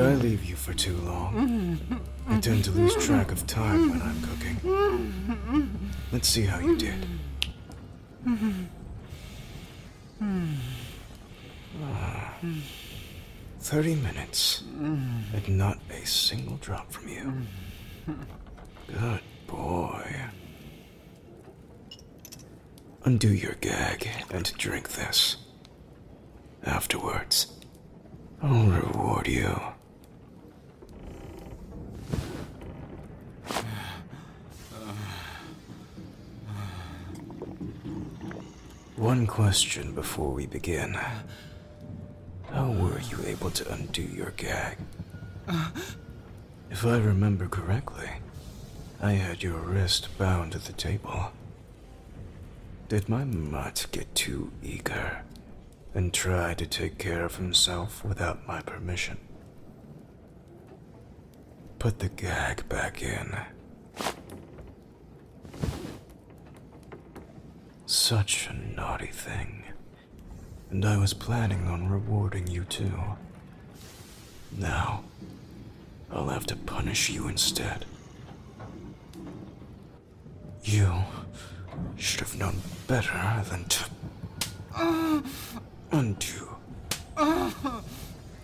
leave you for too long. I tend to lose track of time when I'm cooking. Let's see how you did. Ah. Thirty minutes, and not a single drop from you. Good boy. Undo your gag and drink this. Afterwards, I'll reward you. One question before we begin. How were you able to undo your gag? If I remember correctly, I had your wrist bound to the table. Did my mutt get too eager and try to take care of himself without my permission? Put the gag back in. Such a naughty thing. And I was planning on rewarding you too. Now, I'll have to punish you instead. You should have known better than to undo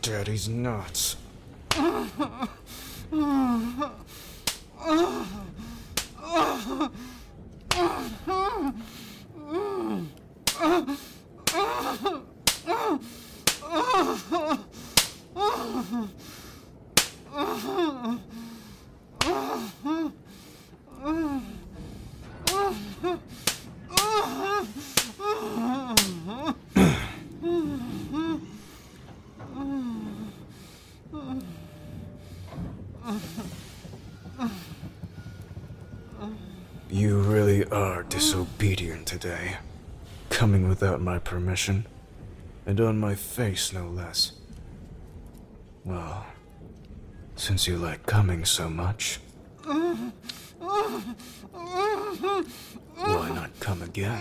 Daddy's nuts. You really are disobedient today. Coming without my permission. And on my face, no less. Well, since you like coming so much, why not come again?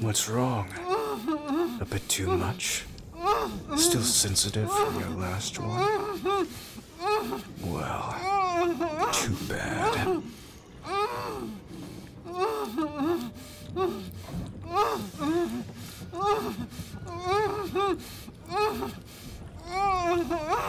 What's wrong? A bit too much? Still sensitive from your last one? Well, too bad.